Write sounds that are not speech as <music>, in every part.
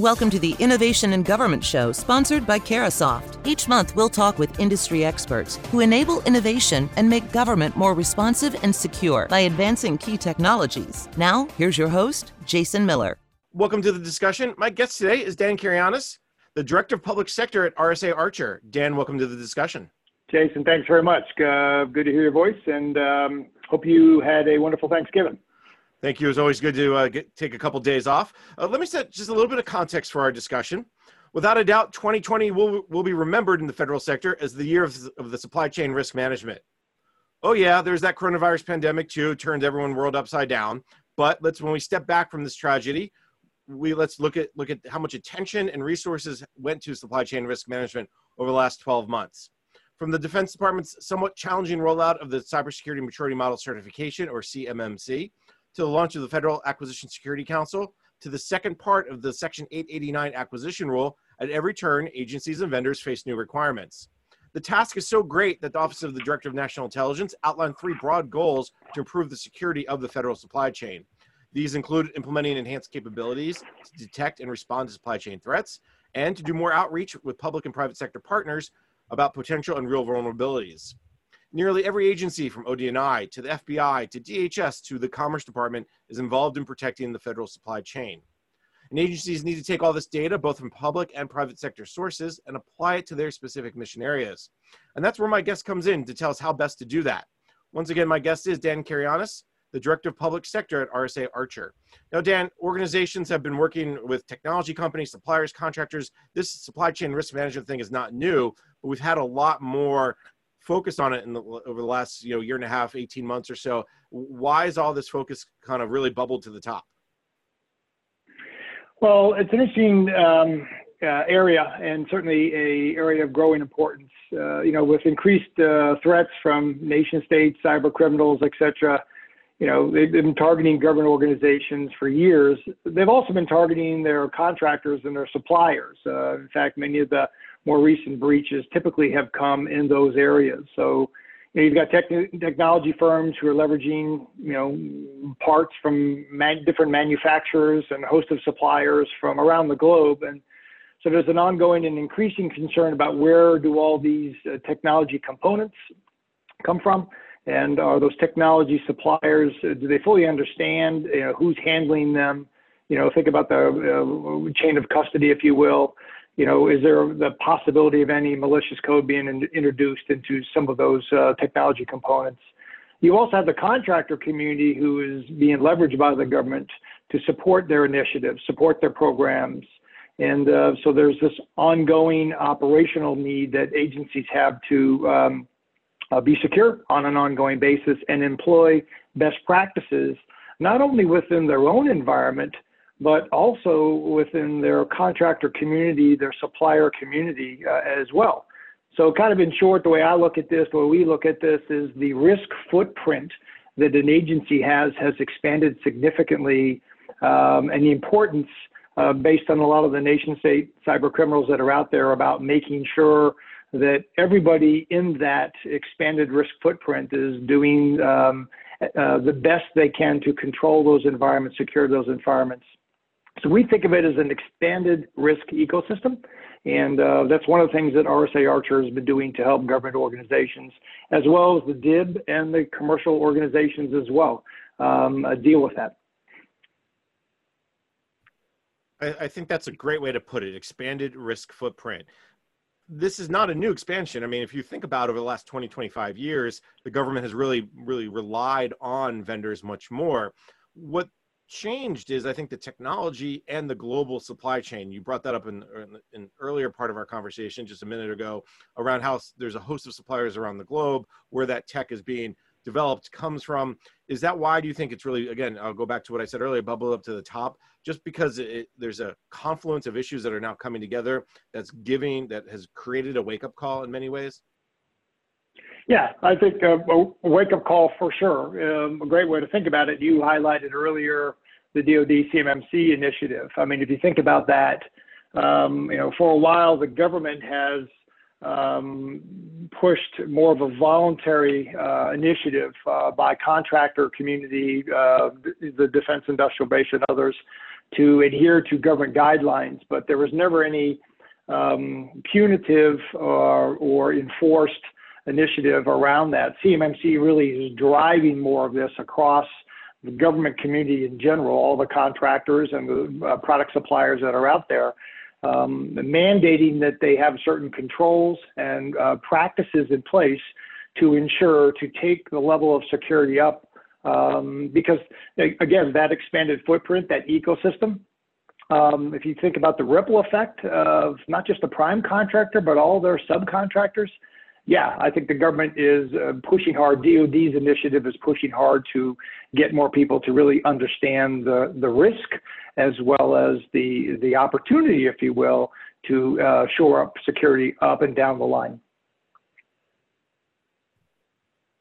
Welcome to the Innovation in Government Show, sponsored by Carahsoft. Each month, we'll talk with industry experts who enable innovation and make government more responsive and secure by advancing key technologies. Now, here's your host, Jason Miller. Welcome to the discussion. My guest today is Dan Karayanis, the Director of Public Sector at RSA Archer. Dan, welcome to the discussion. Jason, thanks very much. Uh, good to hear your voice, and um, hope you had a wonderful Thanksgiving. Thank you. It's always good to uh, get, take a couple days off. Uh, let me set just a little bit of context for our discussion. Without a doubt, 2020 will, will be remembered in the federal sector as the year of, of the supply chain risk management. Oh yeah, there's that coronavirus pandemic too, turned everyone world upside down. But let's when we step back from this tragedy, we let's look at look at how much attention and resources went to supply chain risk management over the last 12 months. From the Defense Department's somewhat challenging rollout of the Cybersecurity Maturity Model Certification, or CMMC, to the launch of the Federal Acquisition Security Council, to the second part of the Section 889 acquisition rule, at every turn, agencies and vendors face new requirements. The task is so great that the Office of the Director of National Intelligence outlined three broad goals to improve the security of the federal supply chain. These include implementing enhanced capabilities to detect and respond to supply chain threats, and to do more outreach with public and private sector partners about potential and real vulnerabilities. Nearly every agency from ODNI to the FBI to DHS to the Commerce Department is involved in protecting the federal supply chain. And agencies need to take all this data, both from public and private sector sources, and apply it to their specific mission areas. And that's where my guest comes in to tell us how best to do that. Once again, my guest is Dan Karayanis, the Director of Public Sector at RSA Archer. Now, Dan, organizations have been working with technology companies, suppliers, contractors. This supply chain risk management thing is not new, but we've had a lot more focused on it in the, over the last you know year and a half, 18 months or so. Why is all this focus kind of really bubbled to the top? Well, it's an interesting um, uh, area and certainly a area of growing importance. Uh, you know, with increased uh, threats from nation states, cyber criminals, etc. You know, they've been targeting government organizations for years. They've also been targeting their contractors and their suppliers. Uh, in fact, many of the more recent breaches typically have come in those areas. So you know, you've got tech, technology firms who are leveraging, you know, parts from man, different manufacturers and a host of suppliers from around the globe. And so there's an ongoing and increasing concern about where do all these uh, technology components come from? And are those technology suppliers, uh, do they fully understand you know, who's handling them? You know, think about the uh, chain of custody, if you will you know, is there the possibility of any malicious code being in, introduced into some of those uh, technology components? You also have the contractor community who is being leveraged by the government to support their initiatives, support their programs. And uh, so there's this ongoing operational need that agencies have to um, uh, be secure on an ongoing basis and employ best practices, not only within their own environment, but also within their contractor community, their supplier community uh, as well. So, kind of in short, the way I look at this, the way we look at this, is the risk footprint that an agency has has expanded significantly, um, and the importance, uh, based on a lot of the nation-state cyber criminals that are out there, about making sure that everybody in that expanded risk footprint is doing um, uh, the best they can to control those environments, secure those environments. So we think of it as an expanded risk ecosystem. And uh, that's one of the things that RSA Archer has been doing to help government organizations, as well as the DIB and the commercial organizations as well, um, uh, deal with that. I, I think that's a great way to put it expanded risk footprint this is not a new expansion. I mean, if you think about over the last 20, 25 years, the government has really, really relied on vendors much more. What changed is I think the technology and the global supply chain. You brought that up in, er, in, in earlier part of our conversation just a minute ago around how there's a host of suppliers around the globe where that tech is being developed comes from. Is that why do you think it's really again? I'll go back to what I said earlier, bubble up to the top, just because it, there's a confluence of issues that are now coming together that's giving that has created a wake up call in many ways. Yeah, I think uh, a wake up call for sure. Um, a great way to think about it. You highlighted earlier the DoD CMMC initiative. I mean, if you think about that, um, you know, for a while the government has um, pushed more of a voluntary uh, initiative uh, by contractor community, uh, the defense industrial base, and others to adhere to government guidelines, but there was never any um, punitive or, or enforced initiative around that. CMMC really is driving more of this across the government community in general, all the contractors and the uh, product suppliers that are out there, um, mandating that they have certain controls and uh, practices in place to ensure to take the level of security up. Um, because again, that expanded footprint, that ecosystem, um, if you think about the ripple effect of not just the prime contractor, but all their subcontractors, yeah, I think the government is uh, pushing hard. DoD's initiative is pushing hard to get more people to really understand the, the risk as well as the the opportunity, if you will, to uh, shore up security up and down the line.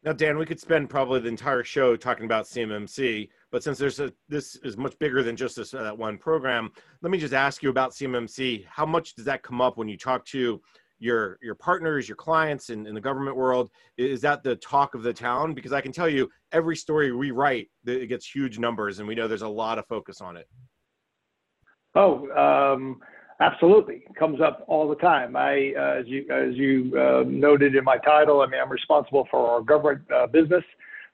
Now, Dan, we could spend probably the entire show talking about CMMC, but since there's a this is much bigger than just this uh, one program, let me just ask you about CMMC. How much does that come up when you talk to your your partners, your clients in, in the government world? Is that the talk of the town? Because I can tell you, every story we write, it gets huge numbers, and we know there's a lot of focus on it. Oh, um, Absolutely, comes up all the time. I, uh, as you as you uh, noted in my title, I mean I'm responsible for our government uh, business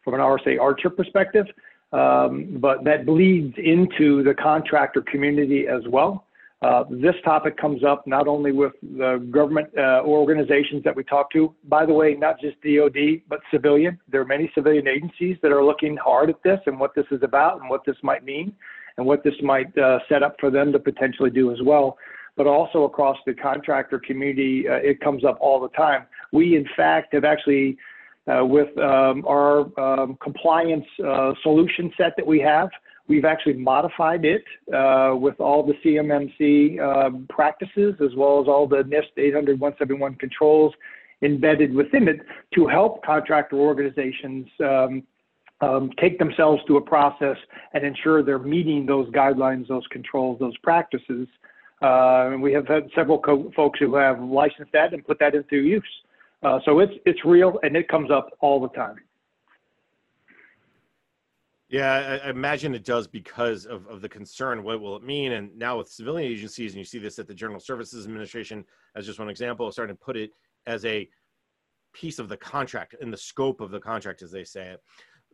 from an RSA Archer perspective, um, but that bleeds into the contractor community as well. Uh, this topic comes up not only with the government uh, organizations that we talk to, by the way, not just DoD, but civilian. There are many civilian agencies that are looking hard at this and what this is about and what this might mean and what this might uh, set up for them to potentially do as well but also across the contractor community, uh, it comes up all the time. We, in fact, have actually, uh, with um, our um, compliance solution set that we have, we've actually modified it uh, with all the CMMC um, practices as well as all the NIST 800 171 controls embedded within it to help contractor organizations um, um, take themselves through a process and ensure they're meeting those guidelines, those controls, those practices uh, and we have had several folks who have licensed that and put that into use. Uh, so it's it's real and it comes up all the time. Yeah, I imagine it does because of, of the concern. What will it mean? And now with civilian agencies, and you see this at the General Services Administration as just one example, starting to put it as a piece of the contract in the scope of the contract, as they say it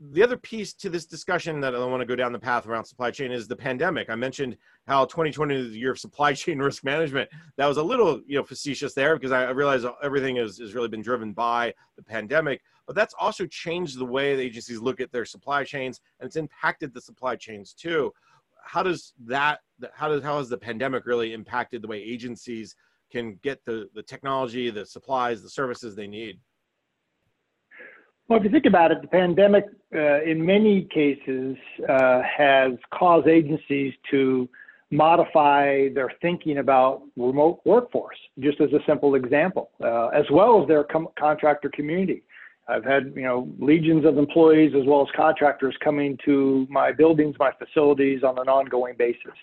the other piece to this discussion that I want to go down the path around supply chain is the pandemic. I mentioned how 2020 is the year of supply <laughs> chain risk management. That was a little, you know, facetious there because I realize everything has, has really been driven by the pandemic, but that's also changed the way the agencies look at their supply chains and it's impacted the supply chains too. How does that, how does, how has the pandemic really impacted the way agencies can get the, the technology, the supplies, the services they need? Well, if you think about it, the pandemic, uh, in many cases, uh, has caused agencies to modify their thinking about remote workforce, just as a simple example, uh, as well as their com- contractor community. I've had, you know, legions of employees as well as contractors coming to my buildings, my facilities on an ongoing basis.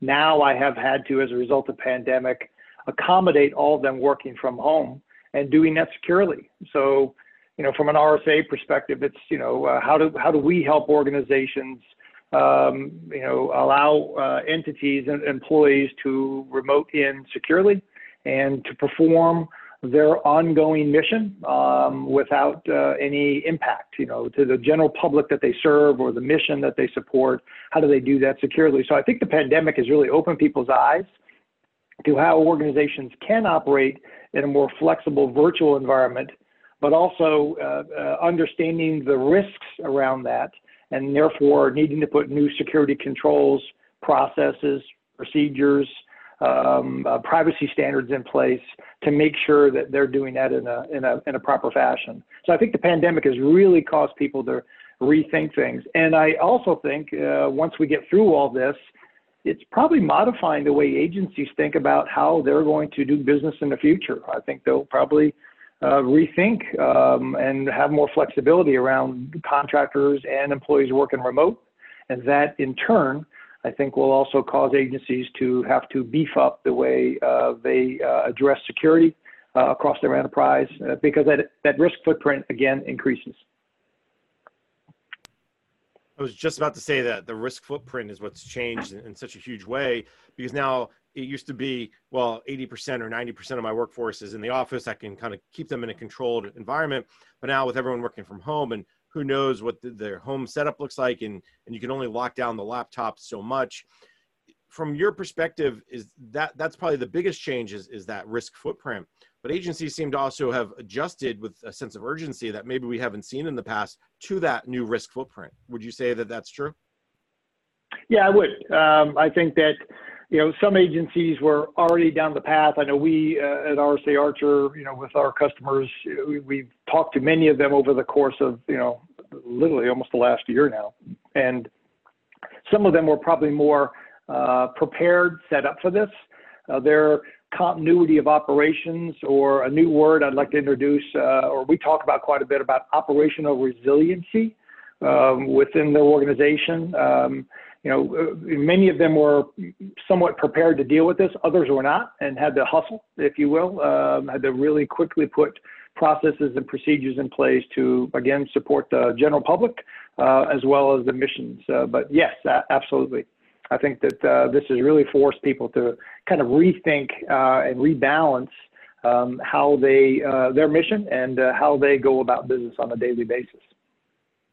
Now I have had to, as a result of pandemic, accommodate all of them working from home and doing that securely. So you know, from an RSA perspective, it's, you know, uh, how do how do we help organizations, um, you know, allow uh, entities and employees to remote in securely and to perform their ongoing mission um, without uh, any impact, you know, to the general public that they serve or the mission that they support. How do they do that securely? So I think the pandemic has really opened people's eyes to how organizations can operate in a more flexible virtual environment but also uh, uh, understanding the risks around that and therefore needing to put new security controls, processes, procedures, um, uh, privacy standards in place to make sure that they're doing that in a, in a, in a proper fashion. So I think the pandemic has really caused people to rethink things. And I also think uh, once we get through all this, it's probably modifying the way agencies think about how they're going to do business in the future. I think they'll probably uh, rethink um, and have more flexibility around contractors and employees working remote. And that in turn, I think will also cause agencies to have to beef up the way uh, they uh, address security uh, across their enterprise uh, because that, that risk footprint again increases. I was just about to say that the risk footprint is what's changed in, in such a huge way because now it used to be well 80% or 90% of my workforce is in the office i can kind of keep them in a controlled environment but now with everyone working from home and who knows what the, their home setup looks like and and you can only lock down the laptop so much. From your perspective is that that's probably the biggest change is, is that risk footprint. But agencies seem to also have adjusted with a sense of urgency that maybe we haven't seen in the past to that new risk footprint. Would you say that that's true? Yeah i would. Um, i think that you know, some agencies were already down the path. I know we uh, at RSA Archer, you know, with our customers, we, we've talked to many of them over the course of, you know, literally almost the last year now. And some of them were probably more uh, prepared, set up for this. Uh, their continuity of operations, or a new word I'd like to introduce, uh, or we talk about quite a bit about operational resiliency um, within their organization. Um, you know, uh, many of them were somewhat prepared to deal with this. Others were not and had to hustle, if you will, um, had to really quickly put processes and procedures in place to, again, support the general public uh, as well as the missions. Uh, but yes, absolutely. I think that uh, this has really forced people to kind of rethink uh, and rebalance um, how they, uh, their mission and how they go about business on a daily basis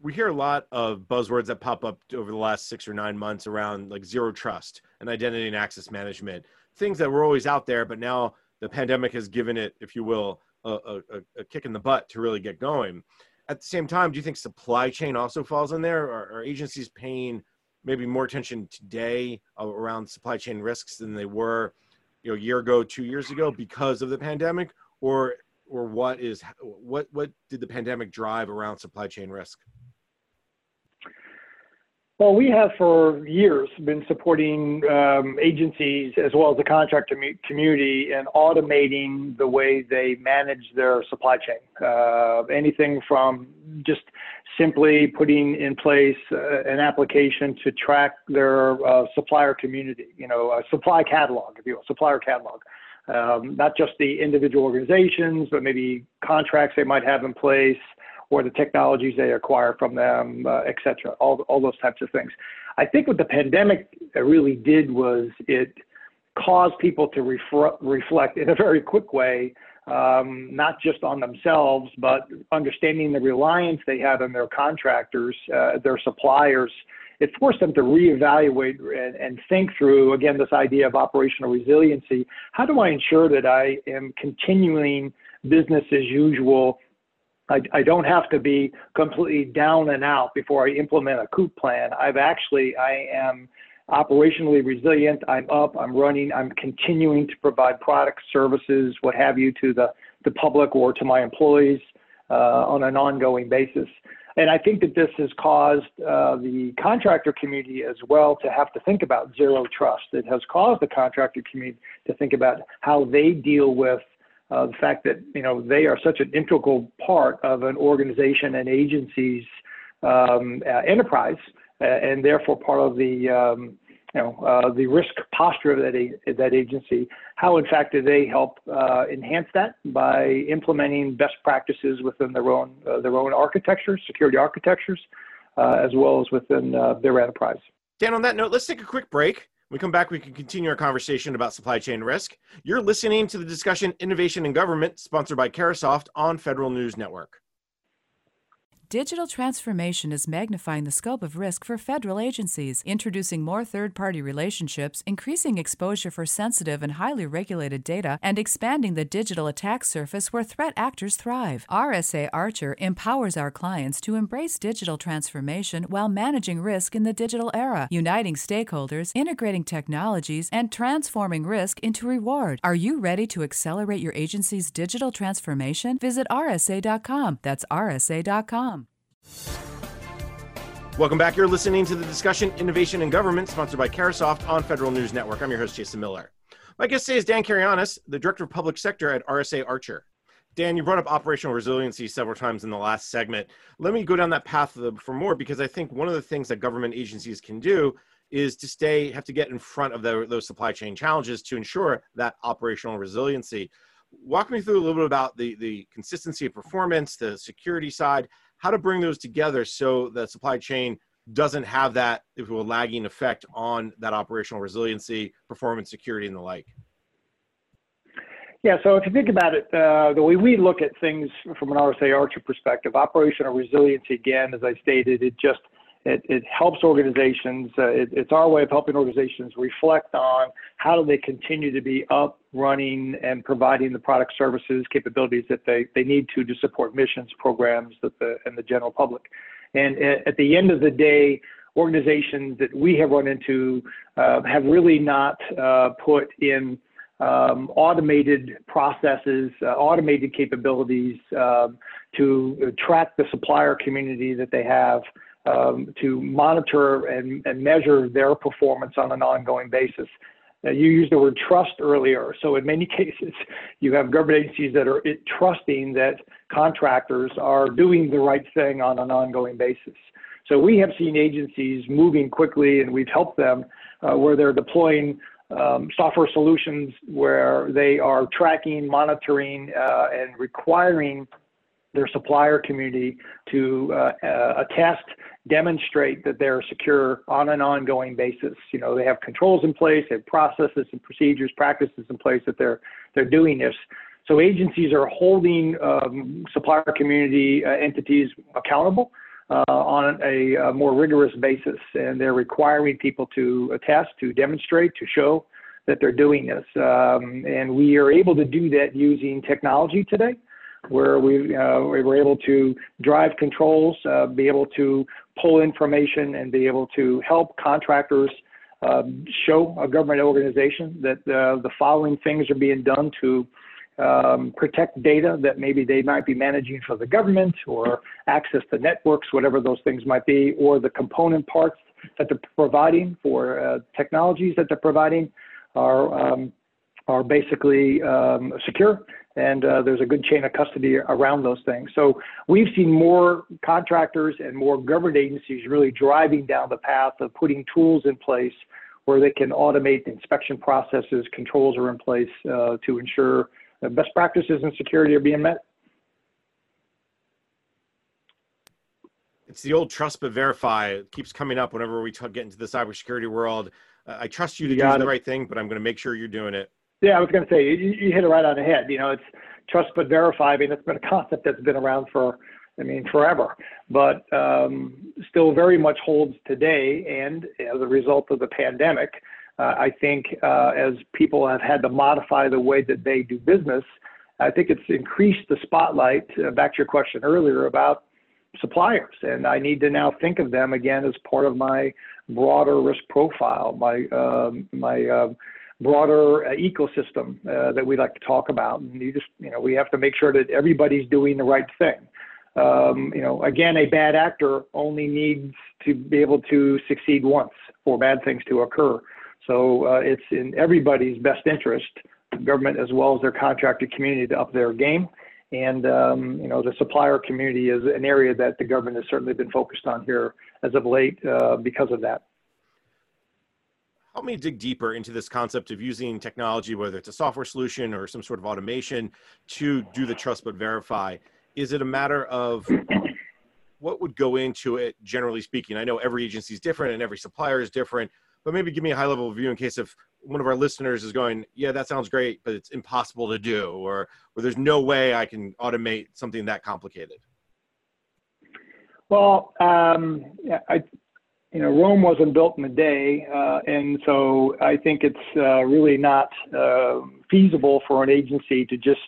we hear a lot of buzzwords that pop up over the last six or nine months around like zero trust and identity and access management, things that were always out there, but now the pandemic has given it, if you will, a, a, a kick in the butt to really get going. At the same time, do you think supply chain also falls in there? Are, are agencies paying maybe more attention today around supply chain risks than they were, you know, a year ago, two years ago because of the pandemic, or or what is what what did the pandemic drive around supply chain risk? Well, we have for years been supporting um, agencies as well as the contractor community in automating the way they manage their supply chain. Uh, anything from just simply putting in place uh, an application to track their uh, supplier community, you know, a supply catalog, if you will, supplier catalog. Um, not just the individual organizations, but maybe contracts they might have in place, or the technologies they acquire from them, uh, et cetera, all, all those types of things. I think what the pandemic really did was it caused people to reflect in a very quick way, um, not just on themselves, but understanding the reliance they had on their contractors, uh, their suppliers. It forced them to reevaluate and, and think through, again, this idea of operational resiliency. How do I ensure that I am continuing business as usual I, I don't have to be completely down and out before I implement a COOP plan. I've actually, I am operationally resilient. I'm up, I'm running, I'm continuing to provide products, services, what have you, to the, the public or to my employees uh, on an ongoing basis. And I think that this has caused uh, the contractor community as well to have to think about zero trust. It has caused the contractor community to think about how they deal with uh, the fact that you know they are such an integral part of an organization and agency's um, uh, enterprise, uh, and therefore part of the um, you know uh, the risk posture of that a- that agency. How in fact do they help uh, enhance that by implementing best practices within their own uh, their own architectures, security architectures, as well as within their enterprise. Dan, on that note, let's take a quick break. When we come back, we can continue our conversation about supply chain risk. You're listening to the discussion Innovation in Government, sponsored by Carahsoft on Federal News Network. Digital transformation is magnifying the scope of risk for federal agencies, introducing more third party relationships, increasing exposure for sensitive and highly regulated data, and expanding the digital attack surface where threat actors thrive. RSA Archer empowers our clients to embrace digital transformation while managing risk in the digital era, uniting stakeholders, integrating technologies, and transforming risk into reward. Are you ready to accelerate your agency's digital transformation? Visit rsa.com. That's rsa.com. Welcome back. You're listening to the discussion Innovation in Government, sponsored by Carahsoft on Federal News Network. I'm your host, Jason Miller. My guest today is Dan Karayanis, the Director of Public Sector at RSA Archer. Dan, you brought up operational resiliency several times in the last segment. Let me go down that path for more because I think one of the things that government agencies can do is to stay, have to get in front of the, those supply chain challenges to ensure that operational resiliency. Walk me through a little bit about the, the consistency of performance, the security side, how to bring those together so the supply chain doesn't have that, if it will, lagging effect on that operational resiliency, performance, security, and the like? Yeah, so if you think about it, uh, the way we look at things from an RSA Archer perspective, operational resiliency, again, as I stated, it just it, it helps organizations. Uh, it, it's our way of helping organizations reflect on how do they continue to be up, running, and providing the product, services, capabilities that they, they need to to support missions, programs, that the, and the general public. And at, the end of the day, organizations that we have run into uh, have really not uh, put in um, automated processes, uh, automated capabilities um, to track the supplier community that they have, um, to monitor and, and, measure their performance on an ongoing basis. Uh, you used the word trust earlier. So in many <laughs> cases, you have government agencies that are trusting that contractors are doing the right thing on an ongoing basis. So we have seen agencies moving quickly, and we've helped them uh, where they're deploying um, software solutions where they are tracking, monitoring, uh, and requiring their supplier community to uh, uh, attest, demonstrate that they're secure on an ongoing basis. You know, they have controls in place, they have processes and procedures, practices in place that they're they're doing this. So agencies are holding um, supplier community uh, entities accountable uh, on a, a, more rigorous basis, and they're requiring people to attest, to demonstrate, to show that they're doing this. Um, and we are able to do that using technology today, where we, uh, we were able to drive controls, uh, be able to pull information, and be able to help contractors um, show a government organization that uh, the following things are being done to um, protect data that maybe they might be managing for the government or access to networks, whatever those things might be, or the component parts that they're providing for uh, technologies that they're providing are um, are basically um, secure, and uh, there's a good chain of custody around those things. So we've seen more contractors and more government agencies really driving down the path of putting tools in place where they can automate inspection processes, controls are in place uh, to ensure that best practices and security are being met. It's the old trust but verify. It keeps coming up whenever we talk, get into the cybersecurity world. Uh, I trust you to you do the right thing, but I'm going to make sure you're doing it. Yeah, I was going to say you, you hit it right on the head. You know, it's trust but verify. I mean, it's been a concept that's been around for, I mean, forever, but um, still very much holds today. And as a result of the pandemic, uh, I think uh, as people have had to modify the way that they do business, I think it's increased the spotlight. Uh, back to your question earlier about suppliers, and I need to now think of them again as part of my broader risk profile, my um, my uh, broader uh, ecosystem uh, that we like to talk about. And you just you know we have to make sure that everybody's doing the right thing. Um, you know, again, a bad actor only needs to be able to succeed once for bad things to occur. So uh, it's in everybody's best interest, government as well as their contractor community, to up their game. And um, you know, the supplier community is an area that the government has certainly been focused on here as of late uh, because of that. Help me dig deeper into this concept of using technology, whether it's a software solution or some sort of automation, to do the trust but verify. Is it a matter of what would go into it, generally speaking? I know every agency is different and every supplier is different but maybe give me a high level view in case if one of our listeners is going, yeah, that sounds great, but it's impossible to do, or or there's no way I can automate something that complicated. Well, um, I, you know, Rome wasn't built in a day, uh, and so I think it's uh, really not uh, feasible for an agency to just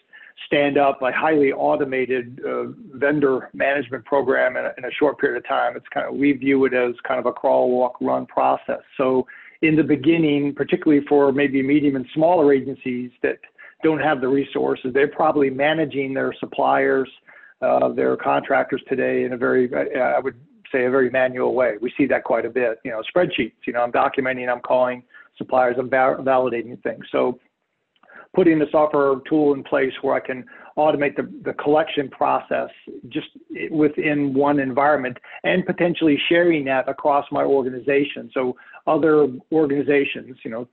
stand up a highly automated uh, vendor management program in a, in a, short period of time. It's kind of we view it as kind of a crawl, walk, run process. So in the beginning, particularly for maybe medium and smaller agencies that don't have the resources, they're probably managing their suppliers, uh, their contractors today in a very, I would say, a very manual way. We see that quite a bit. You know, spreadsheets. You know, I'm documenting, I'm calling suppliers, I'm validating things. So putting the software tool in place where I can automate the, the collection process just within one environment and potentially sharing that across my organization. So other organizations, you know,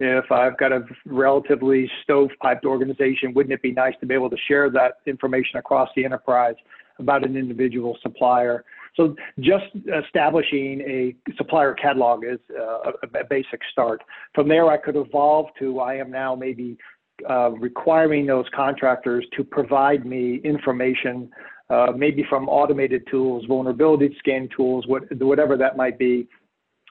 if I've got a relatively stovepiped organization, wouldn't it be nice to be able to share that information across the enterprise about an individual supplier? So just establishing a supplier catalog is uh, a, a, basic start. From there, I could evolve to I am now maybe uh, requiring those contractors to provide me information, uh, maybe from automated tools, vulnerability scan tools, what, whatever that might be.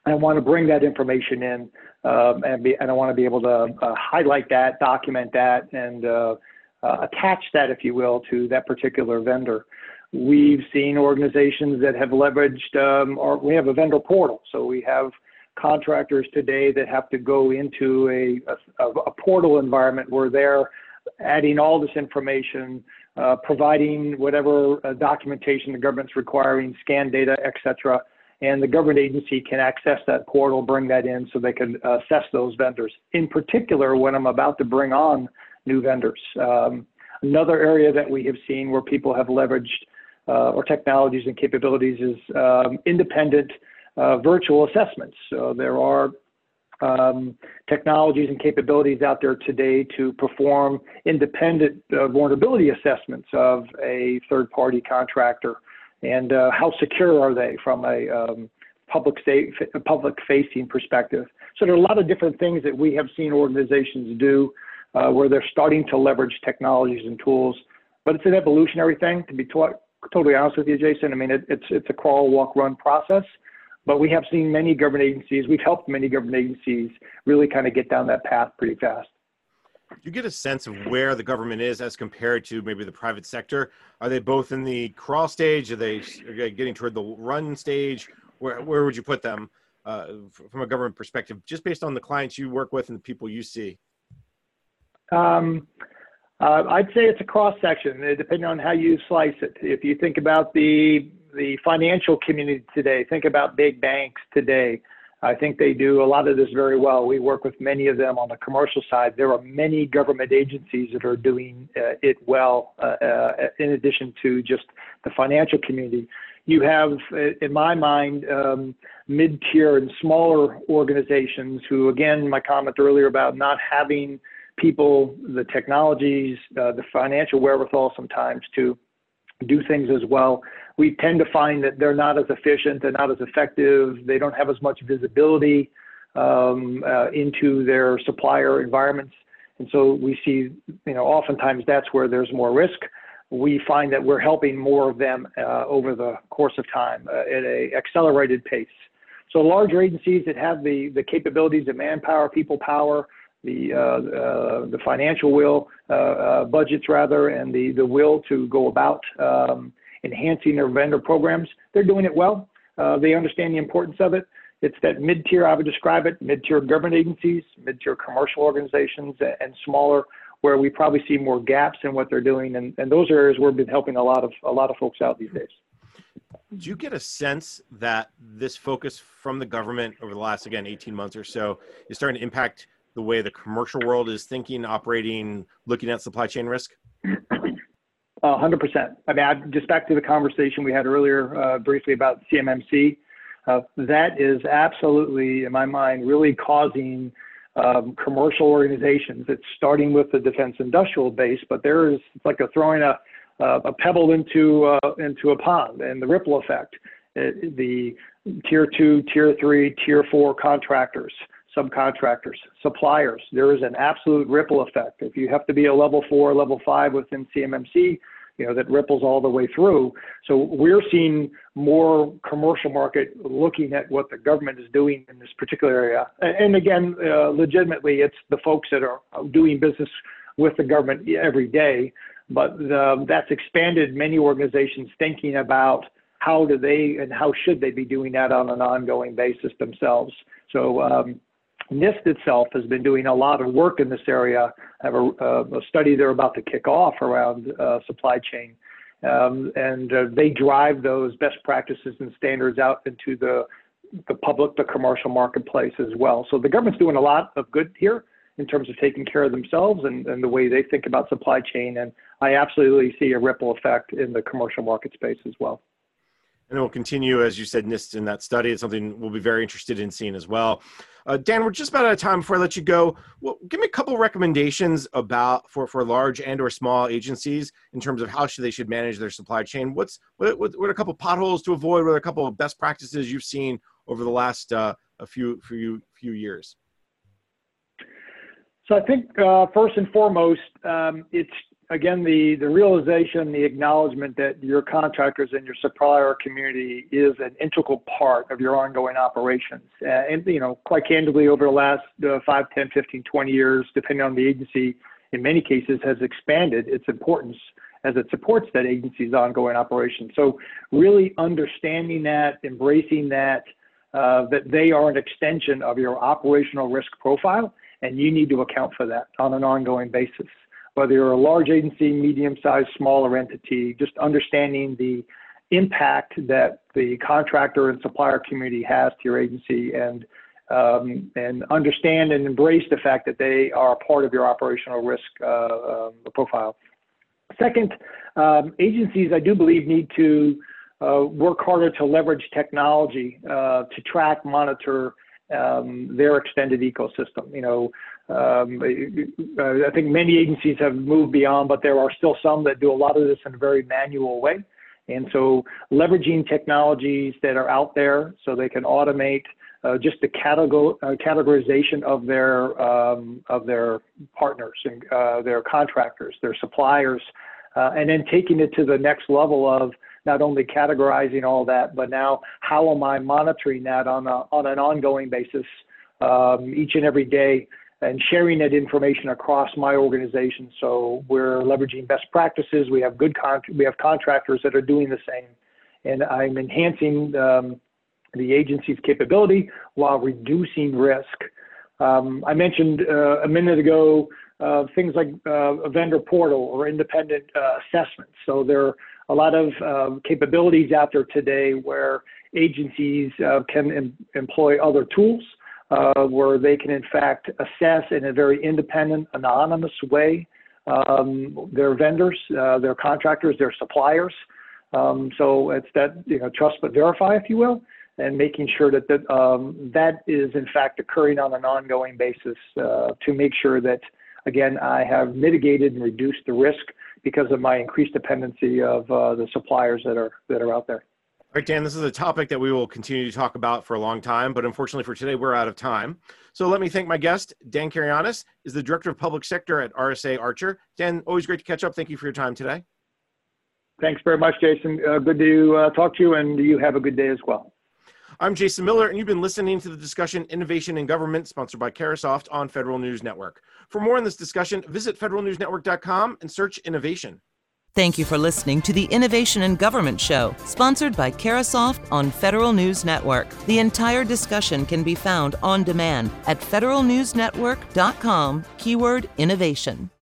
I want to bring that information in, um, and, be, and I want to be able to uh, highlight that, document that, and uh, uh, attach that, if you will, to that particular vendor. We've seen organizations that have leveraged, um, we have a vendor portal. So we have contractors today that have to go into a, a, a portal environment where they're adding all this information, uh, providing whatever uh, documentation the government's requiring, scan data, et cetera, and the government agency can access that portal, bring that in so they can assess those vendors. In particular, when I'm about to bring on new vendors. Um, another area that we have seen where people have leveraged or technologies and capabilities is um, independent uh, virtual assessments. So there are um, technologies and capabilities out there today to perform independent uh, vulnerability assessments of a third party contractor and uh, how secure are they from a um, public state, public facing perspective. So there are a lot of different things that we have seen organizations do uh, where they're starting to leverage technologies and tools, but it's an evolutionary thing. To be taught, totally honest with you, Jason, I mean it, it's it's a crawl, walk, run process. But we have seen many government agencies, we've helped many government agencies really kind of get down that path pretty fast Do you get a sense of where the government is as compared to maybe the private sector? Are they both in the crawl stage? Are they getting toward the run stage? Where, where would you put them uh, from a government perspective, just based on the clients you work with and the people you see? Um, uh, I'd say it's a cross section, uh, depending on how you slice it. If you think about the the financial community today, think about big banks today. I think they do a lot of this very well. We work with many of them on the commercial side. There are many government agencies that are doing uh, it well, uh, uh, in addition to just the financial community. You have, uh, in my mind, um, mid tier and smaller organizations who, again, my comment earlier about not having people, the technologies, uh, the financial wherewithal sometimes to do things as well we tend to find that they're not as efficient, they're not as effective, they don't have as much visibility um, uh, into their supplier environments. And so we see, you know, oftentimes that's where there's more risk. We find that we're helping more of them uh, over the course of time uh, at a accelerated pace. So larger agencies that have the, the capabilities, the manpower, people power, the, uh, uh, the financial will, uh, budgets rather, and the, the will to go about um, enhancing their vendor programs. They're doing it well. Uh, they understand the importance of it. It's that mid-tier, I would describe it, mid-tier government agencies, mid-tier commercial organizations, and smaller, where we probably see more gaps in what they're doing. And, and those are areas we've been helping a lot of a lot of folks out these days. Do you get a sense that this focus from the government over the last again 18 months or so is starting to impact the way the commercial world is thinking, operating, looking at supply chain risk? hundred percent. I mean, I, just back to the conversation we had earlier uh, briefly about CMMC. Uh, that is absolutely, in my mind, really causing um, commercial organizations. It's starting with the defense industrial base, but there is it's like a throwing a a pebble into uh, into a pond, and the ripple effect. It, uh, the tier two, tier three, tier four contractors, subcontractors, suppliers. There is an absolute ripple effect. If you have to be a level four, level five within CMMC, you know, that ripples all the way through. So we're seeing more commercial market looking at what the government is doing in this particular area. And again, uh, legitimately, it's the folks that are doing business with the government every day. But um, that's expanded many organizations thinking about how do they and how should they be doing that on an ongoing basis themselves. So um, NIST itself has been doing a lot of work in this area. I have a, a study they're about to kick off around uh, supply chain. Um, and uh, they drive those best practices and standards out into the, the public, the commercial marketplace as well. So the government's doing a lot of good here in terms of taking care of themselves and, and the way they think about supply chain. And I absolutely see a ripple effect in the commercial market space as well. And it will continue, as you said, NIST in that study. It's something we'll be very interested in seeing as well. Uh, Dan, we're just about out of time. Before I let you go, well, give me a couple recommendations about for, for large and or small agencies in terms of how should they should manage their supply chain. What's what, what, what are a couple potholes to avoid? What are a couple of best practices you've seen over the last uh, a few few few years? So I think uh, first and foremost, um, it's again the the realization, the acknowledgement that your contractors and your supplier community is an integral part of your ongoing operations. Uh, and you know, quite candidly, over the last uh, 5, 10, 15, 20 years, depending on the agency, in many cases has expanded its importance as it supports that agency's ongoing operation. So really understanding that, embracing that, uh, that they are an extension of your operational risk profile, and you need to account for that on an ongoing basis whether you're a large agency, medium-sized, smaller entity, just understanding the impact that the contractor and supplier community has to your agency and um, and understand and embrace the fact that they are part of your operational risk uh, uh, profile. Second, um, agencies, I do believe, need to uh, work harder to leverage technology uh, to track, monitor um, their extended ecosystem. You know, um, I think many agencies have moved beyond, but there are still some that do a lot of this in a very manual way. And so leveraging technologies that are out there so they can automate uh, just the categor- uh, categorization of their um, of their partners and uh, their contractors, their suppliers, uh, and then taking it to the next level of not only categorizing all that, but now how am I monitoring that on a, on an ongoing basis um, each and every day and sharing that information across my organization. So we're leveraging best practices. We have good con- we have contractors that are doing the same, and I'm enhancing um, the agency's capability while reducing risk. Um, I mentioned uh, a minute ago uh, things like uh, a vendor portal or independent uh, assessments. So there are a lot of um, capabilities out there today where agencies uh, can em- employ other tools uh, where they can in fact assess in a very independent, anonymous way um, their vendors, uh, their contractors, their suppliers. Um, so it's that you know trust but verify, if you will, and making sure that that um, that is in fact occurring on an ongoing basis uh, to make sure that again I have mitigated and reduced the risk because of my increased dependency of uh, the suppliers that are that are out there. All right, Dan, this is a topic that we will continue to talk about for a long time, but unfortunately for today, we're out of time. So let me thank my guest. Dan Karayanis is the Director of Public Sector at RSA Archer. Dan, always great to catch up. Thank you for your time today. Thanks very much, Jason. Uh, good to uh, talk to you, and you have a good day as well. I'm Jason Miller, and you've been listening to the discussion Innovation in Government, sponsored by Carahsoft on Federal News Network. For more on this discussion, visit federalnewsnetwork.com and search innovation. Thank you for listening to the Innovation in Government Show, sponsored by Carahsoft on Federal News Network. The entire discussion can be found on demand at federalnewsnetwork.com, keyword innovation.